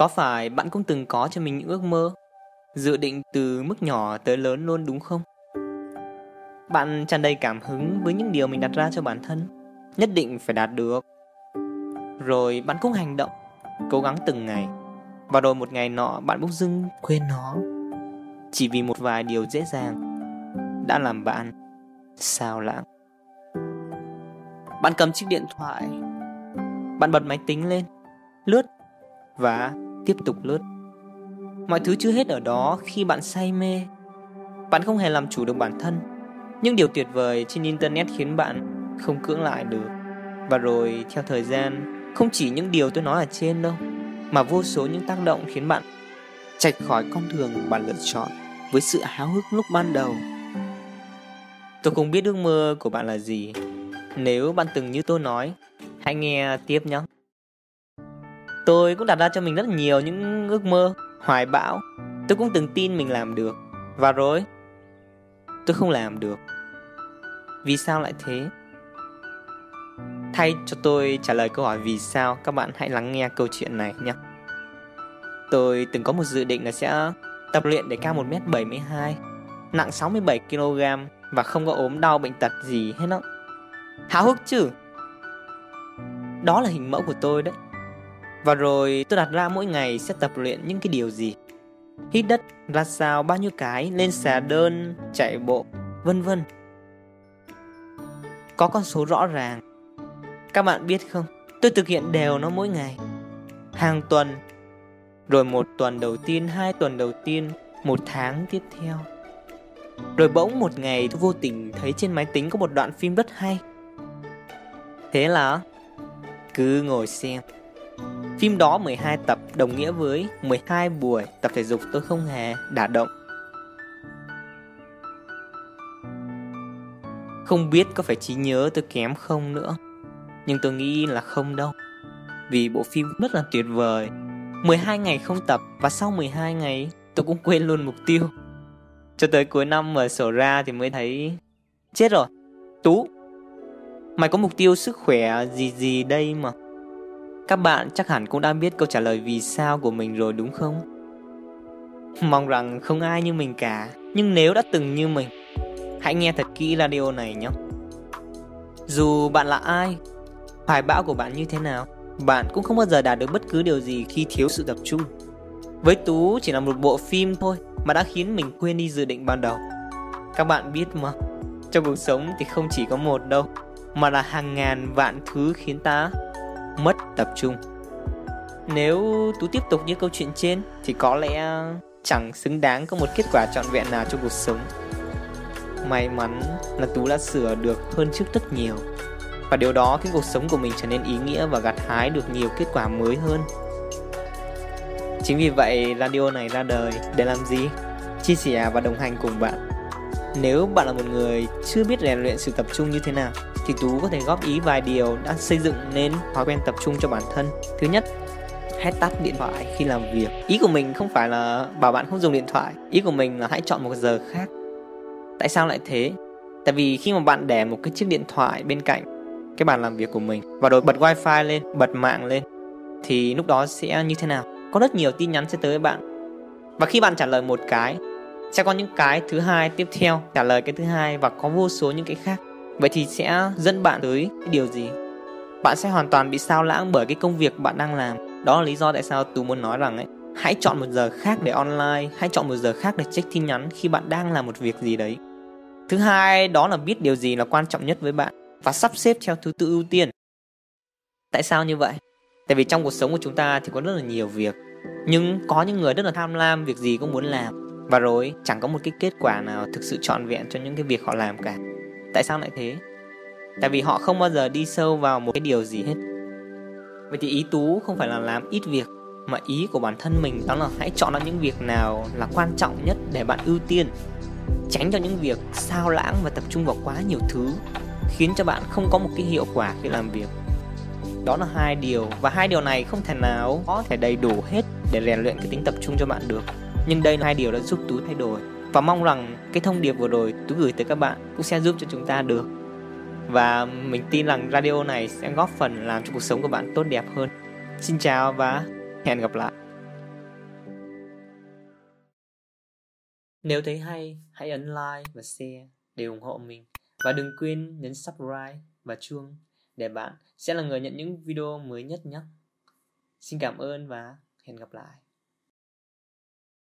Có phải bạn cũng từng có cho mình những ước mơ, dự định từ mức nhỏ tới lớn luôn đúng không? Bạn tràn đầy cảm hứng với những điều mình đặt ra cho bản thân, nhất định phải đạt được. Rồi bạn cũng hành động, cố gắng từng ngày. Và rồi một ngày nọ bạn bỗng dưng quên nó. Chỉ vì một vài điều dễ dàng đã làm bạn sao lãng. Bạn cầm chiếc điện thoại, bạn bật máy tính lên, lướt và tiếp tục lướt. Mọi thứ chưa hết ở đó khi bạn say mê. Bạn không hề làm chủ được bản thân. Những điều tuyệt vời trên internet khiến bạn không cưỡng lại được. Và rồi theo thời gian, không chỉ những điều tôi nói ở trên đâu, mà vô số những tác động khiến bạn chạy khỏi con đường bạn lựa chọn với sự háo hức lúc ban đầu. Tôi không biết ước mơ của bạn là gì. Nếu bạn từng như tôi nói, hãy nghe tiếp nhé. Tôi cũng đặt ra cho mình rất nhiều những ước mơ, hoài bão. Tôi cũng từng tin mình làm được. Và rồi, tôi không làm được. Vì sao lại thế? Thay cho tôi trả lời câu hỏi vì sao, các bạn hãy lắng nghe câu chuyện này nhé. Tôi từng có một dự định là sẽ tập luyện để cao 1m72, nặng 67kg và không có ốm đau bệnh tật gì hết á. Háo hức chứ? Đó là hình mẫu của tôi đấy. Và rồi tôi đặt ra mỗi ngày sẽ tập luyện những cái điều gì? Hít đất ra sao bao nhiêu cái Lên xà đơn, chạy bộ, vân vân. Có con số rõ ràng. Các bạn biết không? Tôi thực hiện đều nó mỗi ngày. Hàng tuần Rồi một tuần đầu tiên, hai tuần đầu tiên Một tháng tiếp theo. Rồi bỗng một ngày tôi vô tình thấy trên máy tính có một đoạn phim rất hay. Thế là Cứ ngồi xem. Phim đó 12 tập đồng nghĩa với 12 buổi tập thể dục tôi không hề đả động. Không biết có phải trí nhớ tôi kém không nữa. Nhưng tôi nghĩ là không đâu. Vì bộ phim rất là tuyệt vời. 12 ngày không tập và sau 12 ngày tôi cũng quên luôn mục tiêu. Cho tới cuối năm mở sổ ra thì mới thấy chết rồi. Tú, mày có mục tiêu sức khỏe gì gì đây mà các bạn chắc hẳn cũng đã biết câu trả lời vì sao của mình rồi đúng không? Mong rằng không ai như mình cả. Nhưng nếu đã từng như mình, Hãy nghe thật kỹ radio này nhé. Dù bạn là ai, Hoài bão của bạn như thế nào, Bạn cũng không bao giờ đạt được bất cứ điều gì khi thiếu sự tập trung. Với Tú chỉ là một bộ phim thôi Mà đã khiến mình quên đi dự định ban đầu. Các bạn biết mà, Trong cuộc sống thì không chỉ có một đâu, Mà là hàng ngàn vạn thứ khiến ta mất tập trung. Nếu tú tiếp tục như câu chuyện trên, thì có lẽ chẳng xứng đáng có một kết quả trọn vẹn nào trong cuộc sống. May mắn là tú đã sửa được hơn trước rất nhiều. Và điều đó khiến cuộc sống của mình trở nên ý nghĩa và gặt hái được nhiều kết quả mới hơn. Chính vì vậy, radio này ra đời để làm gì? Chia sẻ và đồng hành cùng bạn. Nếu bạn là một người chưa biết rèn luyện sự tập trung như thế nào thì Tú có thể góp ý vài điều đã xây dựng nên thói quen tập trung cho bản thân. Thứ nhất, hãy tắt điện thoại khi làm việc. Ý của mình không phải là bảo bạn không dùng điện thoại, ý của mình là hãy chọn một giờ khác. Tại sao lại thế? Tại vì khi mà bạn để một cái chiếc điện thoại bên cạnh cái bàn làm việc của mình và rồi bật wifi lên, bật mạng lên thì lúc đó sẽ như thế nào? Có rất nhiều tin nhắn sẽ tới với bạn. Và khi bạn trả lời một cái sẽ có những cái thứ hai tiếp theo trả lời cái thứ hai và có vô số những cái khác Vậy thì sẽ dẫn bạn tới điều gì? Bạn sẽ hoàn toàn bị sao lãng bởi cái công việc bạn đang làm. Đó là lý do tại sao Tú muốn nói rằng ấy, hãy chọn một giờ khác để online, hãy chọn một giờ khác để check tin nhắn khi bạn đang làm một việc gì đấy. Thứ hai, đó là biết điều gì là quan trọng nhất với bạn và sắp xếp theo thứ tự ưu tiên. Tại sao như vậy? Tại vì trong cuộc sống của chúng ta thì có rất là nhiều việc Nhưng có những người rất là tham lam Việc gì cũng muốn làm Và rồi chẳng có một cái kết quả nào thực sự trọn vẹn cho những cái việc họ làm cả Tại sao lại thế? Tại vì họ không bao giờ đi sâu vào một cái điều gì hết. Vậy thì ý Tú không phải là làm ít việc, Mà ý của bản thân mình đó là hãy chọn ra những việc nào là quan trọng nhất để bạn ưu tiên. Tránh cho những việc sao lãng và tập trung vào quá nhiều thứ, Khiến cho bạn không có một cái hiệu quả khi làm việc. Đó là hai điều, Và hai điều này không thể nào có thể đầy đủ hết để rèn luyện cái tính tập trung cho bạn được. Nhưng đây là hai điều đã giúp Tú thay đổi và mong rằng cái thông điệp vừa rồi tôi gửi tới các bạn cũng sẽ giúp cho chúng ta được. Và mình tin rằng radio này sẽ góp phần làm cho cuộc sống của bạn tốt đẹp hơn. Xin chào và hẹn gặp lại. Nếu thấy hay, hãy ấn like và share để ủng hộ mình. Và đừng quên nhấn subscribe và chuông để bạn sẽ là người nhận những video mới nhất nhé. Xin cảm ơn và hẹn gặp lại.